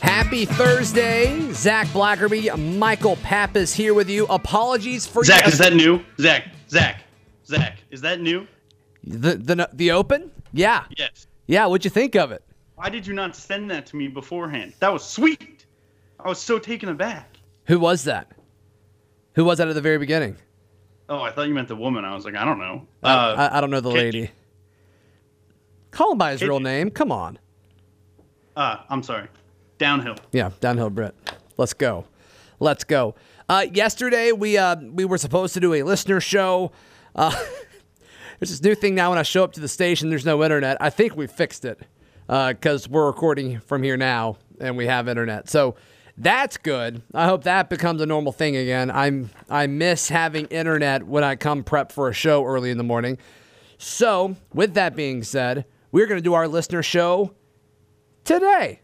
Happy Thursday. Zac Blackerby, Michael Pappas here with you. Apologies for Zac, is that new? Zac, Zac, Zac, is that new? the the the open? Yeah. Yes. Yeah, what'd you think of it? Why did you not send that to me beforehand? That was sweet. I was so taken aback. Who was that? Who was that at the very beginning? Oh, I thought you meant the woman. I was like, I don't know. Uh, I, I don't know the Kate- lady. Call him by his Kate- real name. Come on. uh, I'm sorry. Downhill. Yeah, downhill Brit. Let's go. Let's go. Uh, yesterday we uh, we were supposed to do a listener show. Uh, there's this new thing now when I show up to the station, there's no internet. I think we fixed it because we're recording from here now and we have internet. So that's good. I hope that becomes a normal thing again. I'm I miss having internet when I come prep for a show early in the morning. So with that being said, we're going to do our listener show today.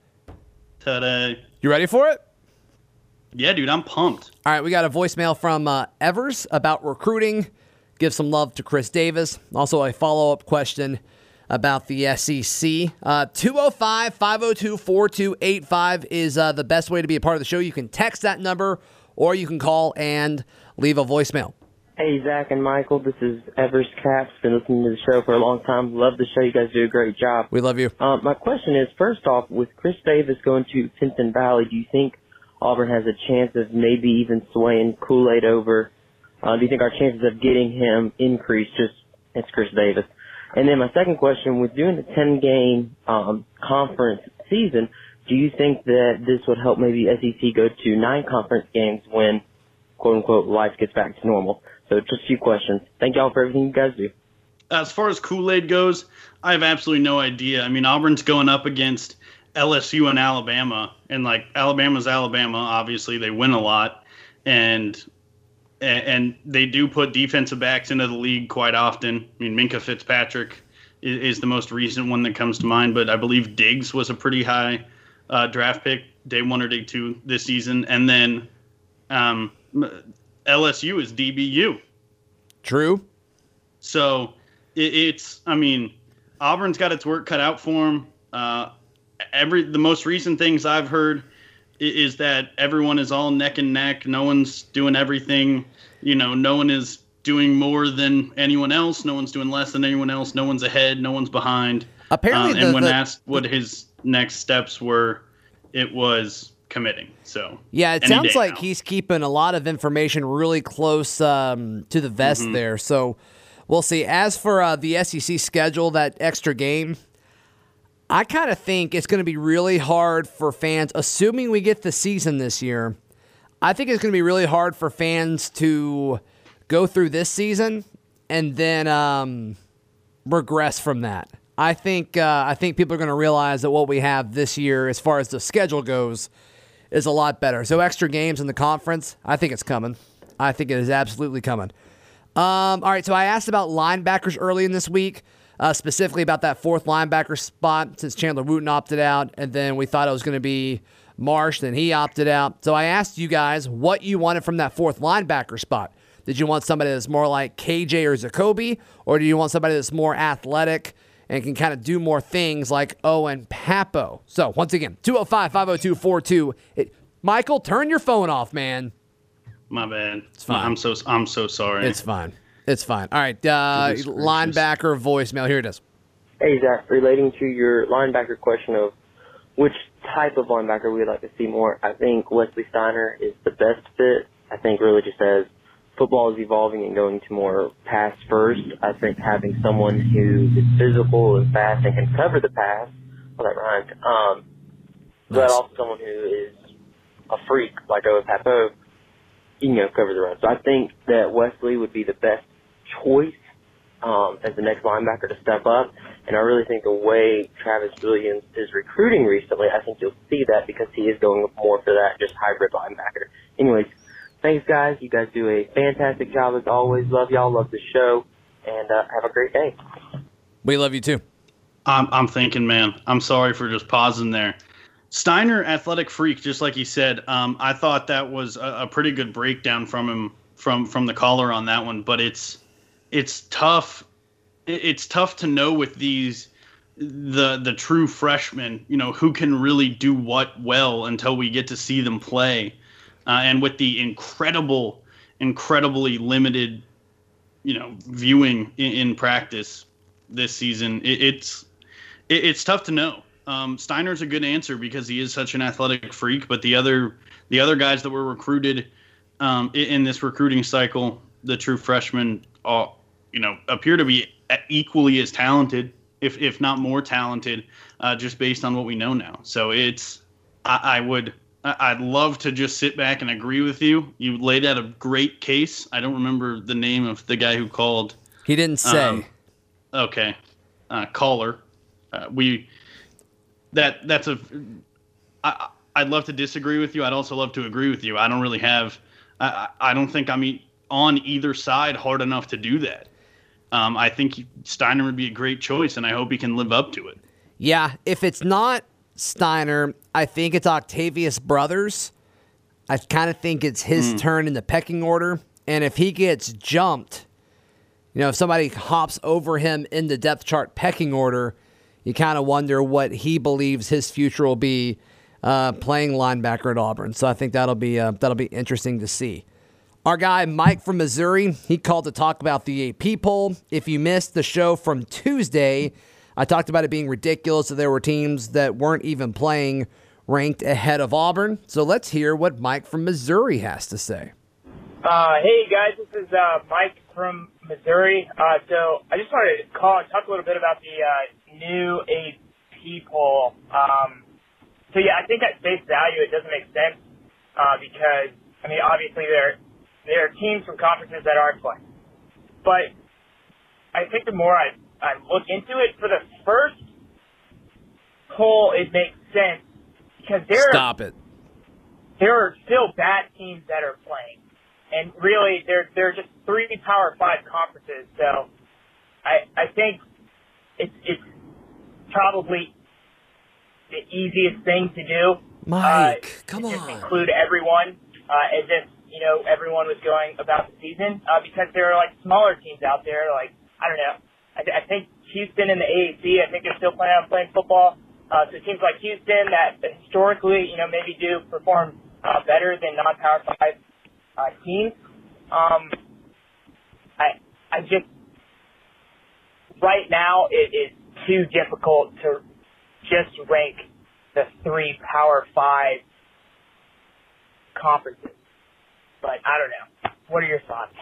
Today. You ready for it? Yeah, dude, I'm pumped. All right, we got a voicemail from uh, Evers about recruiting. Give some love to Chris Davis. Also, a follow up question about the SEC. Uh, 205 502 4285 is uh, the best way to be a part of the show. You can text that number or you can call and leave a voicemail. Hey, Zac and Michael. This is Evers Caps. Been listening to the show for a long time. Love the show. You guys do a great job. We love you. Um, my question is, first off, with Chris Davis going to Pinson Valley, do you think Auburn has a chance of maybe even swaying Kool-Aid over? Uh, do you think our chances of getting him increase just it's Chris Davis? And then my second question, with doing the 10-game um, conference season, do you think that this would help maybe SEC go to nine conference games when, quote unquote, life gets back to normal? So just a few questions. Thank y'all for everything you guys do. As far as Kool Aid goes, I have absolutely no idea. I mean, Auburn's going up against LSU and Alabama, and like Alabama's Alabama. Obviously, they win a lot, and and they do put defensive backs into the league quite often. I mean, Minkah Fitzpatrick is, the most recent one that comes to mind, but I believe Diggs was a pretty high uh, draft pick, day one or day two this season, and then um, LSU is DBU. True. So it, it's, I mean, Auburn's got its work cut out for them. Uh, every the most recent things I've heard is that everyone is all neck and neck. No one's doing everything. You know, no one is doing more than anyone else. No one's doing less than anyone else. No one's ahead. No one's behind. Apparently, Uh, the, and when the- asked what his next steps were, it was committing. So Yeah, it sounds like now. he's keeping a lot of information really close um, to the vest Mm-hmm. there. So we'll see. As for uh, the SEC schedule, that extra game, I kind of think it's going to be really hard for fans, assuming we get the season this year. I think it's going to be really hard for fans to go through this season and then um, regress from that. I think uh, I think people are going to realize that what we have this year, as far as the schedule goes, is a lot better. So extra games in the conference, I think it's coming. I think it is absolutely coming. Um, all right, so I asked about linebackers early in this week, uh, specifically about that fourth linebacker spot since Chandler Wooten opted out, and then we thought it was going to be Marsh, then he opted out. So I asked you guys what you wanted from that fourth linebacker spot. Did you want somebody that's more like KJ or Zakoby, or do you want somebody that's more athletic and can kind of do more things like Owen Pappoe? So once again, 205 502 42. Michael, turn your phone off, man. my bad. It's fine. I'm so I'm so sorry. It's fine. It's fine. All right, uh, Goodness gracious. linebacker voicemail. Here it is. Hey, Zac, relating to your linebacker question of which type of linebacker we'd like to see more, I think Wesley Steiner is the best fit. I think really just as football is evolving and going to more pass first, I think having someone who is physical and fast and can cover the pass, well, that rhymed, um, but also someone who is a freak like Owen Pappoe, you know, cover the run. So I think that Wesley would be the best choice um, as the next linebacker to step up. And I really think the way Travis Williams is recruiting recently, I think you'll see that because he is going more for that just hybrid linebacker. Anyways, thanks, guys. You guys do a fantastic job as always. Love y'all. Love the show. And uh, have a great day. We love you too. I'm, I'm thinking, man. I'm sorry for just pausing there. Steiner, athletic freak, just like he said. Um, I thought that was a, a pretty good breakdown from him from from the caller on that one. But it's it's tough. It's tough to know with these the the true freshmen, you know, who can really do what well until we get to see them play, uh, and with the incredible, incredibly limited, you know, viewing in, in practice this season, it, it's it, it's tough to know. Um, Steiner's a good answer because he is such an athletic freak, but the other the other guys that were recruited um, in, in this recruiting cycle, the true freshmen, all you know, appear to be equally as talented if if not more talented, uh, just based on what we know now. So it's I, I would I'd love to just sit back and agree with you. You laid out a great case. I don't remember the name of the guy who called. He didn't say. Um, okay, uh, caller. Uh, we that that's a. I, I'd love to disagree with you. I'd also love to agree with you. I don't really have. I, I don't think I'm e- on either side hard enough to do that um, I think Steiner would be a great choice, and I hope he can live up to it. Yeah, if it's not Steiner, I think it's Octavius Brothers. I kind of think it's his mm. turn in the pecking order. And if he gets jumped, you know, if somebody hops over him in the depth chart pecking order, you kind of wonder what he believes his future will be uh, playing linebacker at Auburn. So I think that'll be uh, that'll be interesting to see. Our guy Mike from Missouri, he called to talk about the AP poll. If you missed the show from Tuesday, I talked about it being ridiculous that there were teams that weren't even playing ranked ahead of Auburn. So let's hear what Mike from Missouri has to say. Uh, hey guys, this is uh, Mike from Missouri. Uh, so I just wanted to call and talk a little bit about the uh, new AP poll. Um, so yeah, I think at face value it doesn't make sense uh, because I mean obviously there there are teams from conferences that aren't playing. But I think the more I, I look into it, for the first poll, it makes sense because there Stop it. There are still bad teams that are playing. And really, there, there are just three Power Five conferences. So I, I think it's, it's probably the easiest thing to do. Mike, uh, come on. Include everyone uh, as if you know, everyone was going about the season uh, because there are like smaller teams out there. Like I don't know, I, I think Houston and the AAC. I think they're still planning on playing football. Uh, so teams like Houston that historically, you know, maybe do perform uh, better than non-power five uh, teams. Um, I I just right now it is too difficult to just rank the three power five conferences but I don't know. What are your thoughts?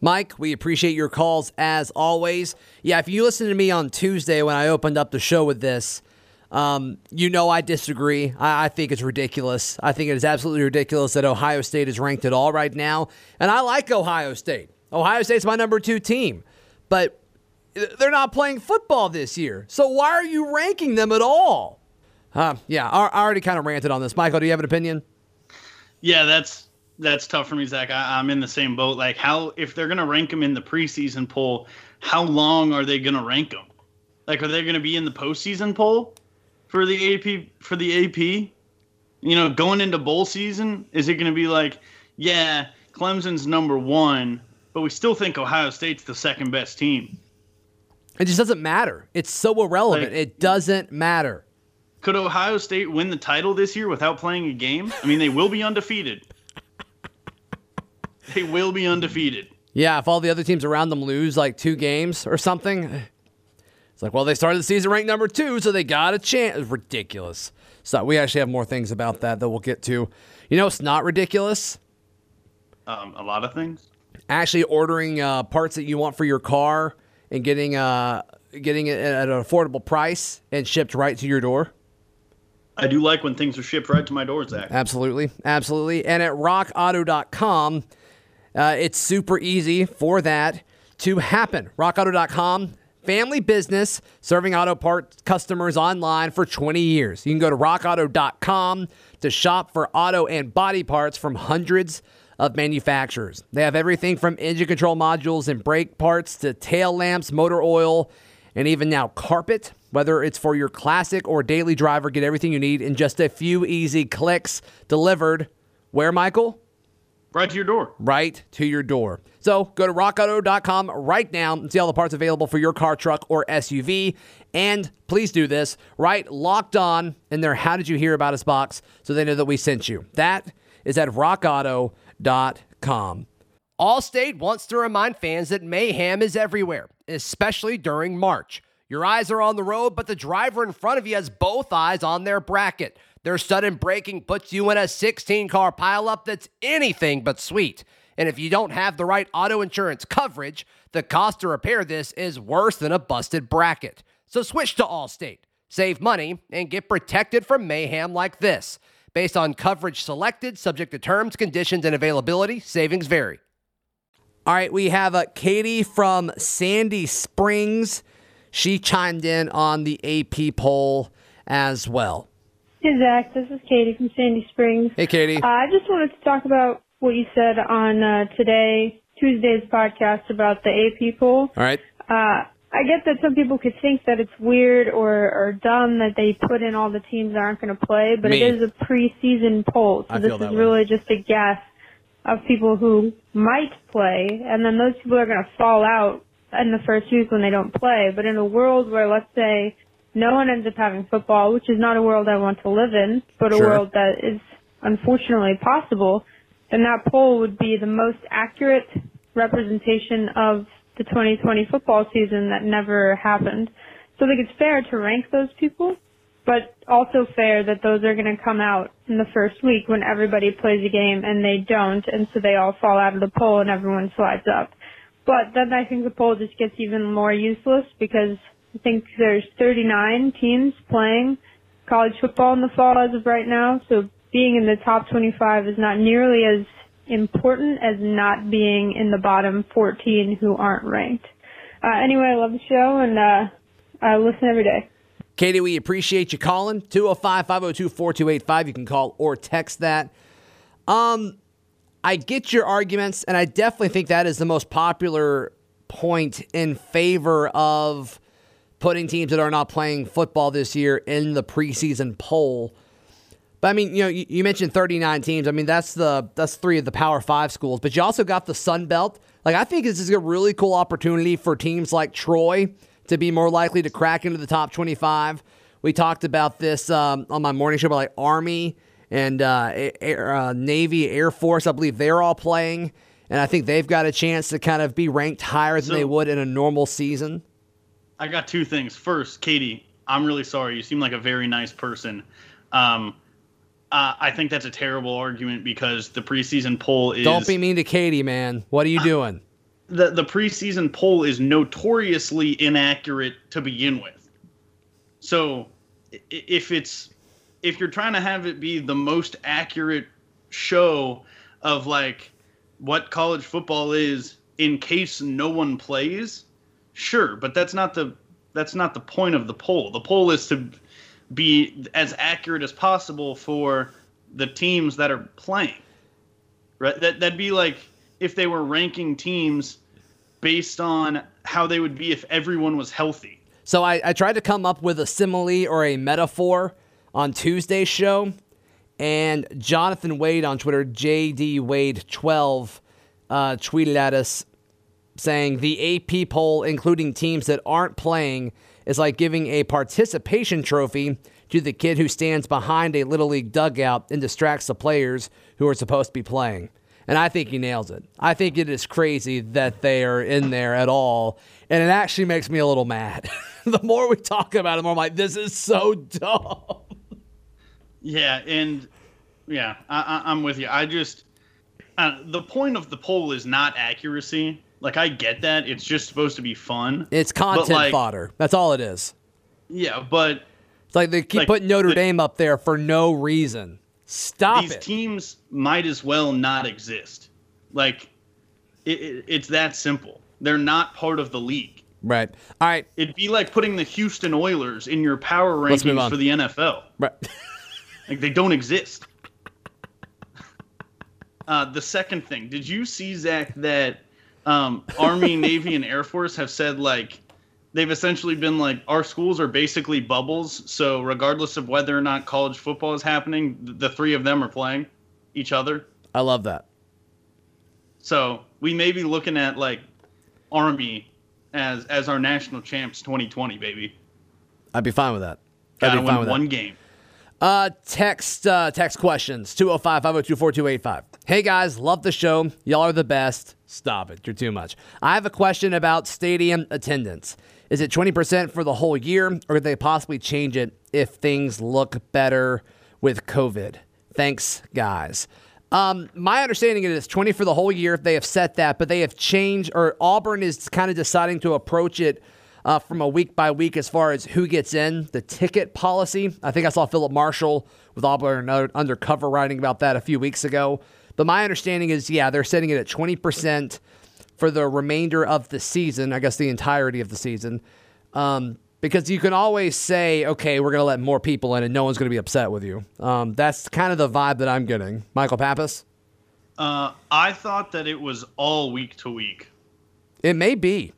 Mike, we appreciate your calls as always. Yeah, if you listen to me on Tuesday when I opened up the show with this, um, you know I disagree. I, I, think it's ridiculous. I think it is absolutely ridiculous that Ohio State is ranked at all right now. And I like Ohio State. Ohio State's my number two team. But they're not playing football this year. So why are you ranking them at all? Uh, yeah, I, I already kind of ranted on this. Michael, do you have an opinion? Yeah, that's that's tough for me, Zac. I, am in the same boat. Like, how if they're gonna rank them in the preseason poll, how long are they gonna rank them? Like, are they gonna be in the postseason poll for the AP for the AP? You know, going into bowl season, is it gonna be like, yeah, Clemson's number one, but we still think Ohio State's the second best team? It just doesn't matter. It's so irrelevant. Like, it doesn't matter. Could Ohio State win the title this year without playing a game? I mean, they will be undefeated. They will be undefeated. Yeah, if all the other teams around them lose like two games or something, it's like, well, they started the season ranked number two, so they got a chance. It's ridiculous. So we actually have more things about that that we'll get to. You know, it's not ridiculous. Um, a lot of things. Actually, ordering uh, parts that you want for your car and getting uh, getting it at an affordable price and shipped right to your door. I do like when things are shipped right to my door, Zac. Absolutely, absolutely. And at RockAuto.com uh, it's super easy for that to happen. RockAuto.com. family business serving auto parts customers online for 20 years. You can go to rockauto.com to shop for auto and body parts from hundreds of manufacturers. They have everything from engine control modules and brake parts to tail lamps, motor oil, and even now carpet. Whether it's for your classic or daily driver, get everything you need in just a few easy clicks delivered. Where, Michael? Right to your door. Right to your door. So go to rockauto.com right now and see all the parts available for your car, truck, or SUV. And please do this. Write locked on in their How Did You Hear About Us box so they know that we sent you. That is at rockauto.com. Allstate wants to remind fans that mayhem is everywhere, especially during March. Your eyes are on the road, but the driver in front of you has both eyes on their bracket. Their sudden braking puts you in a 16 car pileup that's anything but sweet. And if you don't have the right auto insurance coverage, the cost to repair this is worse than a busted bracket. So switch to Allstate, save money, and get protected from mayhem like this. Based on coverage selected, subject to terms, conditions, and availability, savings vary. All right, we have uh, Katie from Sandy Springs. She chimed in on the AP poll as well. Hey, Zac. This is Katie from Sandy Springs. Hey, Katie. Uh, I just wanted to talk about what you said on uh, today, Tuesday's podcast about the AP poll. All right. Uh, I get that some people could think that it's weird or, or dumb that they put in all the teams that aren't going to play, but Me. it is a preseason poll, so I this is way. really just a guess of people who might play, and then those people are going to fall out in the first week when they don't play. But in a world where, let's say, no one ends up having football, which is not a world I want to live in, but a Sure. world that is unfortunately possible, then that poll would be the most accurate representation of the 2020 football season that never happened. So I think it's fair to rank those people, but also fair that those are going to come out in the first week when everybody plays a game and they don't, and so they all fall out of the poll and everyone slides up. But then I think the poll just gets even more useless because I think there's 39 teams playing college football in the fall as of right now, so being in the top 25 is not nearly as important as not being in the bottom 14 who aren't ranked. Uh, anyway, I love the show and uh, I listen every day. Katie, we appreciate you calling. 205 502 4285. You can call or text that. Um, I get your arguments, and I definitely think that is the most popular point in favor of putting teams that are not playing football this year in the preseason poll. But I mean, you know, you, you mentioned 39 teams. I mean, that's the that's three of the Power Five schools. But you also got the Sun Belt. Like, I think this is a really cool opportunity for teams like Troy to be more likely to crack into the top 25. We talked about this um, on my morning show about like Army and uh, Air, uh, Navy, Air Force. I believe they're all playing, and I think they've got a chance to kind of be ranked higher than So- they would in a normal season. I got two things. First, Katie, I'm really sorry. You seem like a very nice person. Um, uh, I think that's a terrible argument because the preseason poll is Don't be mean to Katie, man. What are you doing? the the preseason poll is notoriously inaccurate to begin with. So if it's if you're trying to have it be the most accurate show of like what college football is in case no one plays, sure, but that's not the that's not the point of the poll. The poll is to be as accurate as possible for the teams that are playing. Right? That that'd be like if they were ranking teams based on how they would be if everyone was healthy. So I, I tried to come up with a simile or a metaphor on Tuesday's show, and Jonathan Wade on Twitter, JD Wade12, uh, tweeted at us saying the AP poll, including teams that aren't playing, is like giving a participation trophy to the kid who stands behind a little league dugout and distracts the players who are supposed to be playing. And I think he nails it. I think it is crazy that they are in there at all. And it actually makes me a little mad. the more we talk about it, the more I'm like, this is so dumb. Yeah, and yeah, I, I'm with you. I just uh, the point of the poll is not accuracy. Like I get that it's just supposed to be fun. It's content like, fodder. That's all it is. Yeah, but It's like they keep Like, putting Notre the- Dame up there for no reason. Stop these it. teams might as well not exist. Like it, it, it's that simple. They're not part of the league. Right. All right. It'd be like putting the Houston Oilers in your power rankings for the NFL. Right. Like they don't exist. Uh, the second thing, did you see Zac that um, Army, Navy, and Air Force have said like they've essentially been like our schools are basically bubbles. So regardless of whether or not college football is happening, the three of them are playing each other. I love that. So we may be looking at like Army as as our national champs 2020, baby. I'd be fine with that. I'd Gotta be fine win with one that. game. Uh, text uh, text questions 205 502 4285. Hey guys, love the show. Y'all are the best. Stop it. You're too much. I have a question about stadium attendance. Is it 20% for the whole year, or could they possibly change it if things look better with COVID? Thanks, guys. Um, my understanding is it's 20 for the whole year. If they have set that, but they have changed, or Auburn is kind of deciding to approach it uh, from a week by week as far as who gets in the ticket policy. I think I saw Phillip Marshall with Auburn Undercover writing about that a few weeks ago. But my understanding is, yeah, they're setting it at 20% for the remainder of the season, I guess the entirety of the season. Um, because you can always say, okay, we're going to let more people in and no one's going to be upset with you. Um, that's kind of the vibe that I'm getting. Michael Pappas? Uh, I thought that it was all week to week. It may be.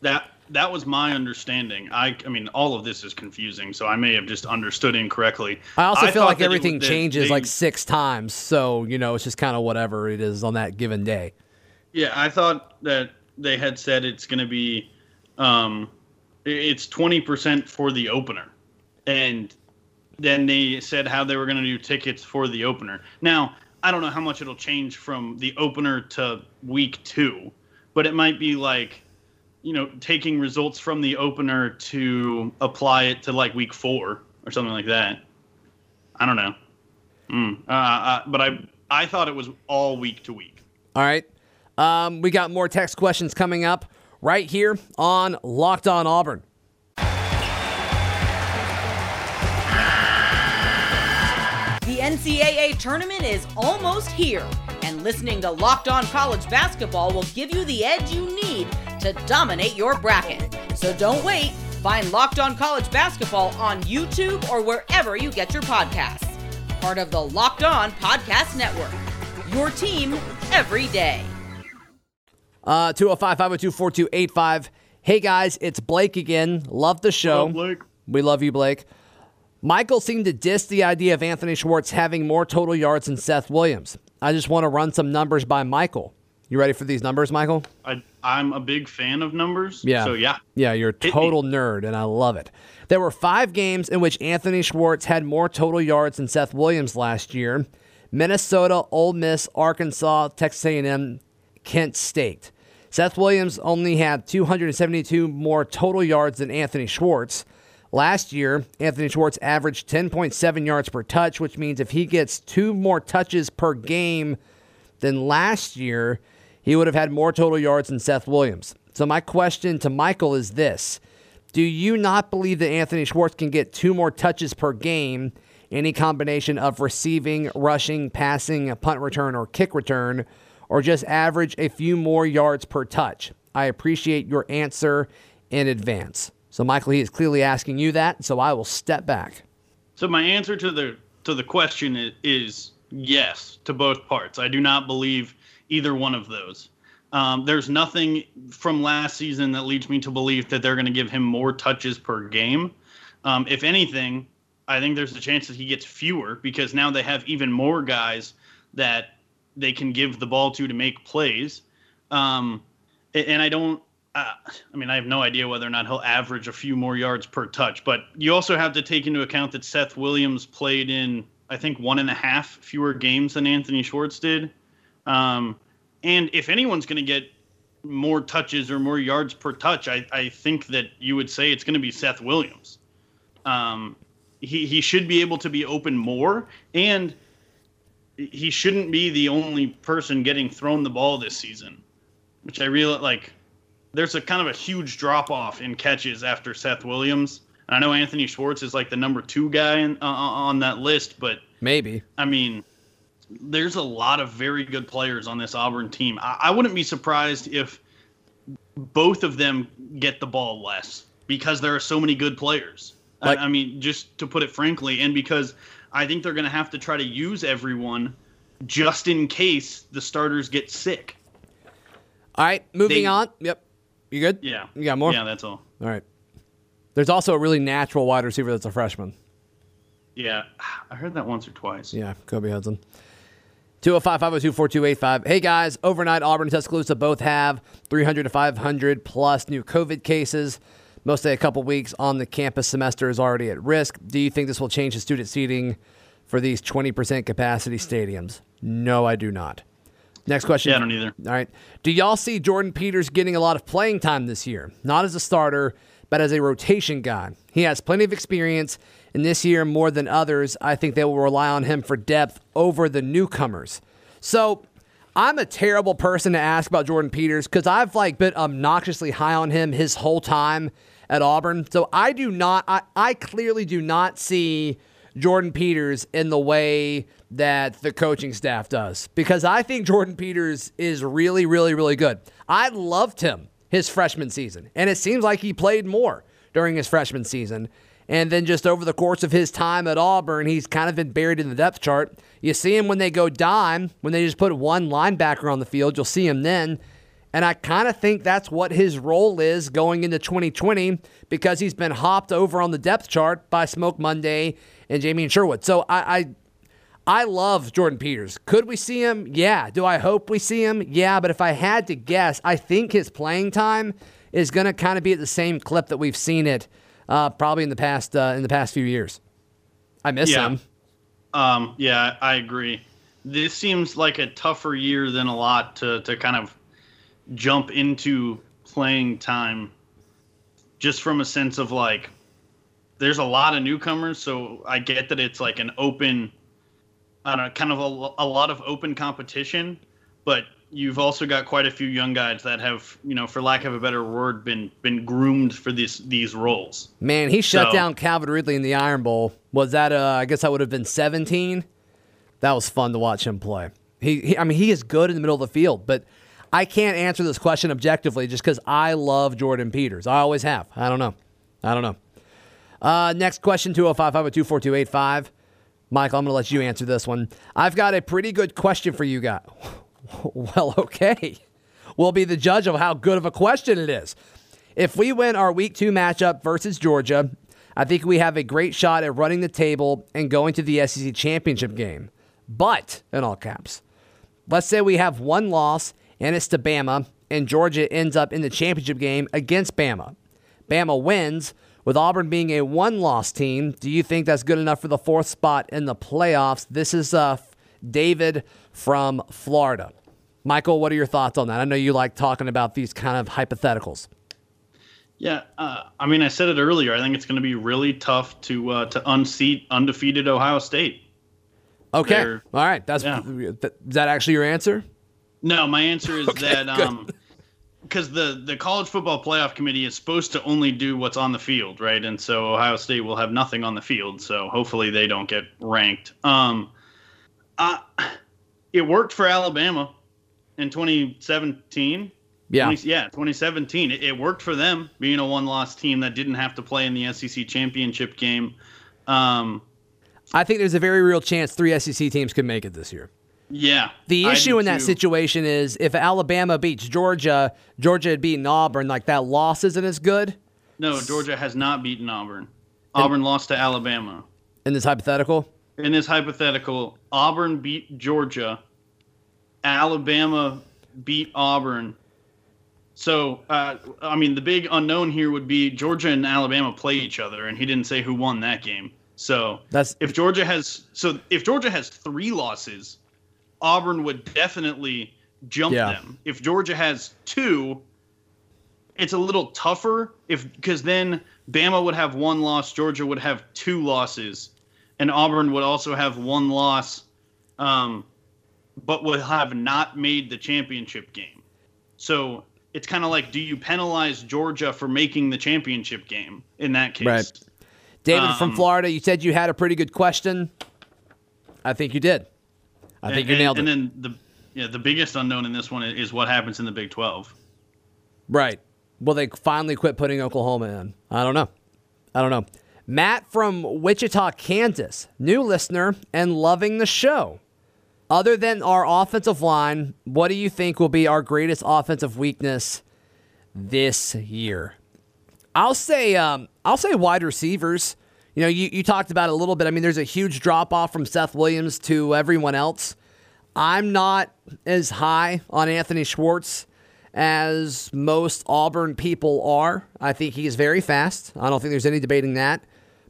That that was my understanding. I I mean, all of this is confusing, so I may have just understood incorrectly. I also feel like that it everything changes they- like six times. So, you know, it's just kind of whatever it is on that given day. Yeah, I thought that they had said it's going to be, um, it's twenty percent for the opener, and then they said how they were going to do tickets for the opener. Now I don't know how much it'll change from the opener to week two, but it might be like, you know, taking results from the opener to apply it to like week four or something like that. I don't know. Mm. Uh, uh, but I I thought it was all week to week. All right. Um, we got more text questions coming up right here on Locked On Auburn. The NCAA tournament is almost here, and listening to Locked On College Basketball will give you the edge you need to dominate your bracket. So don't wait. Find Locked On College Basketball on YouTube or wherever you get your podcasts. Part of the Locked On Podcast Network. Your team every day. Uh, 205 502 4285. Hey guys, it's Blake again. Love the show. Hello, Blake. We love you, Blake. Michael seemed to diss the idea of Anthony Schwartz having more total yards than Seth Williams. I just want to run some numbers by Michael. You ready for these numbers, Michael? I, I'm a big fan of numbers. Yeah. So yeah. Yeah, you're a total nerd, and I love it. There were five games in which Anthony Schwartz had more total yards than Seth Williams last year. Minnesota, Ole Miss, Arkansas, Texas A&M, Kent State. Seth Williams only had 272 more total yards than Anthony Schwartz. Last year, Anthony Schwartz averaged 10.7 yards per touch, which means if he gets two more touches per game than last year, he would have had more total yards than Seth Williams. So, my question to Michael is this Do you not believe that Anthony Schwartz can get two more touches per game, any combination of receiving, rushing, passing, punt return, or kick return, or just average a few more yards per touch? I appreciate your answer in advance. So, Michael, he is clearly asking you that, so I will step back. So my answer to the to the question is, is yes to both parts. I do not believe either one of those. Um, there's nothing from last season that leads me to believe that they're going to give him more touches per game. Um, if anything, I think there's a chance that he gets fewer because now they have even more guys that they can give the ball to to make plays. Um, and I don't. Uh, I mean, I have no idea whether or not he'll average a few more yards per touch, but you also have to take into account that Seth Williams played in, I think, one and a half fewer games than Anthony Schwartz did. Um, and if anyone's going to get more touches or more yards per touch, I, I think that you would say it's going to be Seth Williams. Um, he, he should be able to be open more, and he shouldn't be the only person getting thrown the ball this season, which I really like. There's a kind of a huge drop off in catches after Seth Williams. I know Anthony Schwartz is like the number two guy in, uh, on that list, but Maybe. I mean, there's a lot of very good players on this Auburn team. I, I wouldn't be surprised if both of them get the ball less because there are so many good players. Like- I, I mean, just to put it frankly, and because I think they're going to have to try to use everyone just in case the starters get sick. All right, moving They- on. Yep. You good? Yeah. You got more? Yeah, that's all. All right. There's also a really natural wide receiver that's a freshman. Yeah, I heard that once or twice. Yeah, Kobe Hudson. 205 502 4285. Hey guys, overnight Auburn and Tuscaloosa both have 300 to 500 plus new COVID cases. Most of a couple weeks on the campus semester is already at risk. Do you think this will change the student seating for these 20% capacity stadiums? No, I do not. Next question. Yeah, I don't either. All right. Do y'all see Jordan Peters getting a lot of playing time this year? Not as a starter, but as a rotation guy. He has plenty of experience, and this year, more than others, I think they will rely on him for depth over the newcomers. So, I'm a terrible person to ask about Jordan Peters because I've like been obnoxiously high on him his whole time at Auburn. So I do not, I, I clearly do not see Jordan Peters in the way that the coaching staff does because I think Jordan Peters is really, really, really good. I loved him his freshman season, and it seems like he played more during his freshman season. And then just over the course of his time at Auburn, he's kind of been buried in the depth chart. You see him when they go dime, when they just put one linebacker on the field, you'll see him then. And I kind of think that's what his role is going into 2020 because he's been hopped over on the depth chart by Smoke Monday and Jamien Sherwood. So I, I I love Jordan Peters. Could we see him? Yeah. Do I hope we see him? Yeah. But if I had to guess, I think his playing time is going to kind of be at the same clip that we've seen it uh, probably in the past uh, in the past few years. I miss Yeah. him. Um, yeah, I agree. This seems like a tougher year than a lot to, to kind of jump into playing time just from a sense of like there's a lot of newcomers, so I get that it's like an open I don't know, kind of a, a lot of open competition, but you've also got quite a few young guys that have, you know, for lack of a better word, been been groomed for these these roles. Man, he shut So- down Calvin Ridley in the Iron Bowl. Was that? Uh, I guess I would have been 17. That was fun to watch him play. He, he, I mean, he is good in the middle of the field, but I can't answer this question objectively just because I love Jordan Peters. I always have. I don't know. I don't know. Uh, next question 205 502 4285. Michael, I'm going to let you answer this one. I've got a pretty good question for you guys. well, okay. We'll be the judge of how good of a question it is. If we win our week two matchup versus Georgia, I think we have a great shot at running the table and going to the SEC championship game. But, in all caps, let's say we have one loss and it's to Bama, and Georgia ends up in the championship game against Bama. Bama wins, with Auburn being a one loss team. Do you think that's good enough for the fourth spot in the playoffs? This is uh, David from Florida. Michael, what are your thoughts on that? I know you like talking about these kind of hypotheticals. Yeah, uh, I mean, I said it earlier. I think it's going to be really tough to uh, to unseat undefeated Ohio State. Okay. They're- All right. That's yeah. th- is that actually your answer? No, my answer is that good. um, because the the college football playoff committee is supposed to only do what's on the field, right? And so Ohio State will have nothing on the field, so hopefully they don't get ranked. Um, uh, it worked for Alabama in 2017. Yeah. 20 yeah, 2017. It, it worked for them being a one-loss team that didn't have to play in the SEC championship game. Um, I think there's a very real chance three SEC teams could make it this year. yeah. The issue in that too. situation is if Alabama beats Georgia, Georgia had beaten Auburn, like that loss isn't as good No, Georgia has not beaten Auburn. Auburn lost to Alabama. in this hypothetical. In this hypothetical, Auburn beat Georgia, Alabama beat Auburn. So, uh, I mean, the big unknown here would be Georgia and Alabama play each other, and he didn't say who won that game. So, That's- if Georgia has so if Georgia has three losses, Auburn would definitely jump Yeah. them. If Georgia has two, it's a little tougher if because then Bama would have one loss, Georgia would have two losses, and Auburn would also have one loss, um, but would have not made the championship game. So it's kind of like, do you penalize Georgia for making the championship game in that case? Right. David from Um, Florida, you said you had a pretty good question. I think you did. I think you nailed and, it. And then the yeah the biggest unknown in this one is what happens in the Big Twelve. Right. Will they finally quit putting Oklahoma in? I don't know. I don't know. Matt from Wichita, Kansas, new listener and loving the show. Other than our offensive line, what do you think will be our greatest offensive weakness this year? I'll say um, I'll say wide receivers. You know, you, you talked about it a little bit. I mean, there's a huge drop off from Seth Williams to everyone else. I'm not as high on Anthony Schwartz as most Auburn people are. I think he's very fast. I don't think there's any debating that.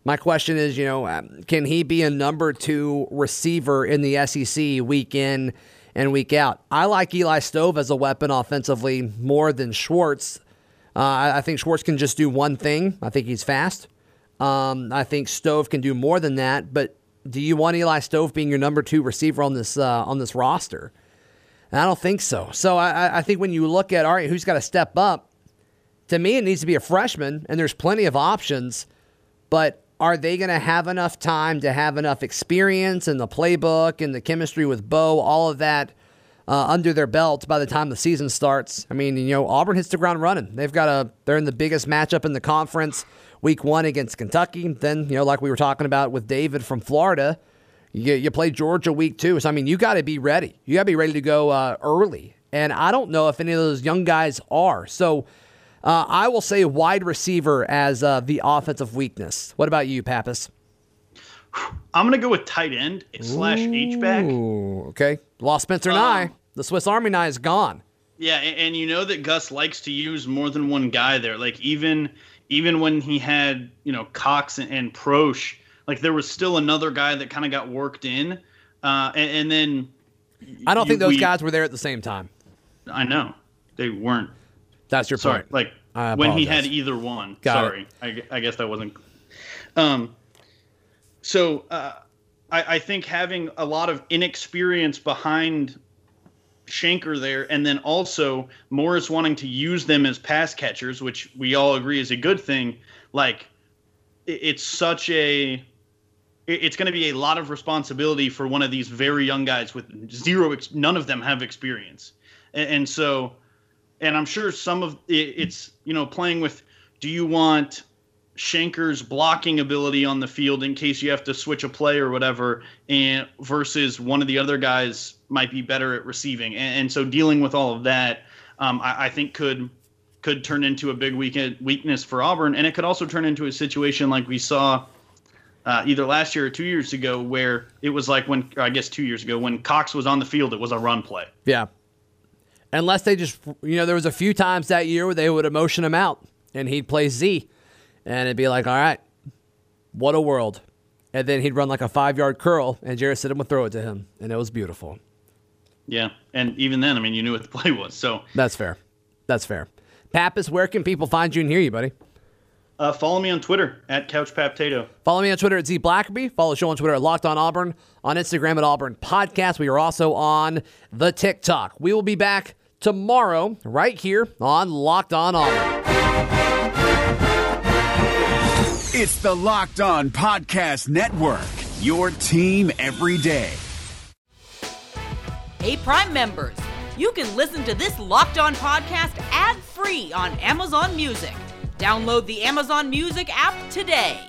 My question is, you know, um, can he be a number two receiver in the SEC week in and week out? I like Eli Stove as a weapon offensively more than Schwartz. Uh, I think Schwartz can just do one thing. I think he's fast. Um, I think Stove can do more than that. But do you want Eli Stove being your number two receiver on this uh, on this roster? I don't think so. So I, I think when you look at all right, who's got to step up? To me, it needs to be a freshman, and there's plenty of options. But are they going to have enough time to have enough experience in the playbook and the chemistry with Bo, all of that uh, under their belts by the time the season starts? I mean, you know, Auburn hits the ground running. They've got a they're in the biggest matchup in the conference, week one against Kentucky. Then, you know, like we were talking about with David from Florida, you, you play Georgia week two. So I mean, you got to be ready. You got to be ready to go uh, early. And I don't know if any of those young guys are. So uh, I will say wide receiver as uh, the offensive weakness. What about you, Pappas? I'm going to go with tight end slash H-back. Okay. Lost Spencer um, Nigh. The Swiss Army Nigh is gone. Yeah, and, and, you know that Gus likes to use more than one guy there. Like even even when he had, you know, Cox and, and Proche, like there was still another guy that kind of got worked in. Uh, and, and, then I don't you, think those we, guys were there at the same time. I know. They weren't. That's your Sorry, point. Like when he had either one. Got Sorry, I, I, guess that wasn't. Um. So uh, I, I think having a lot of inexperience behind Shenker there, and then also Morris wanting to use them as pass catchers, which we all agree is a good thing. Like it, it's such a it's going to be a lot of responsibility for one of these very young guys with zero none of them have experience and so and I'm sure some of it, it's you know playing with. Do you want Shenker's blocking ability on the field in case you have to switch a play or whatever, and versus one of the other guys might be better at receiving, and, and so dealing with all of that, um, I, I, think could could turn into a big weekend weakness for Auburn, and it could also turn into a situation like we saw. Uh, either last year or two years ago, where it was like when I guess two years ago when Cox was on the field, it was a run play. Yeah, unless they just, you know, there was a few times that year where they would emotion him out and he'd play Z and it'd be like, all right, what a world. And then he'd run like a five yard curl and Jarrett Stidham would throw it to him. And it was beautiful. Yeah. And even then, I mean, you knew what the play was. So that's fair. That's fair. Pappas, where can people find you and hear you, buddy? Uh, follow me on Twitter at CouchPapTato. Follow me on Twitter at Z Blackerby. Follow the show on Twitter at Locked On Auburn. On Instagram at Auburn Podcast. We are also on the TikTok. We will be back tomorrow, right here on Locked On Auburn. It's the Locked On Podcast Network, your team every day. Hey, Prime members, you can listen to this Locked On podcast ad free on Amazon Music. Download the Amazon Music app today.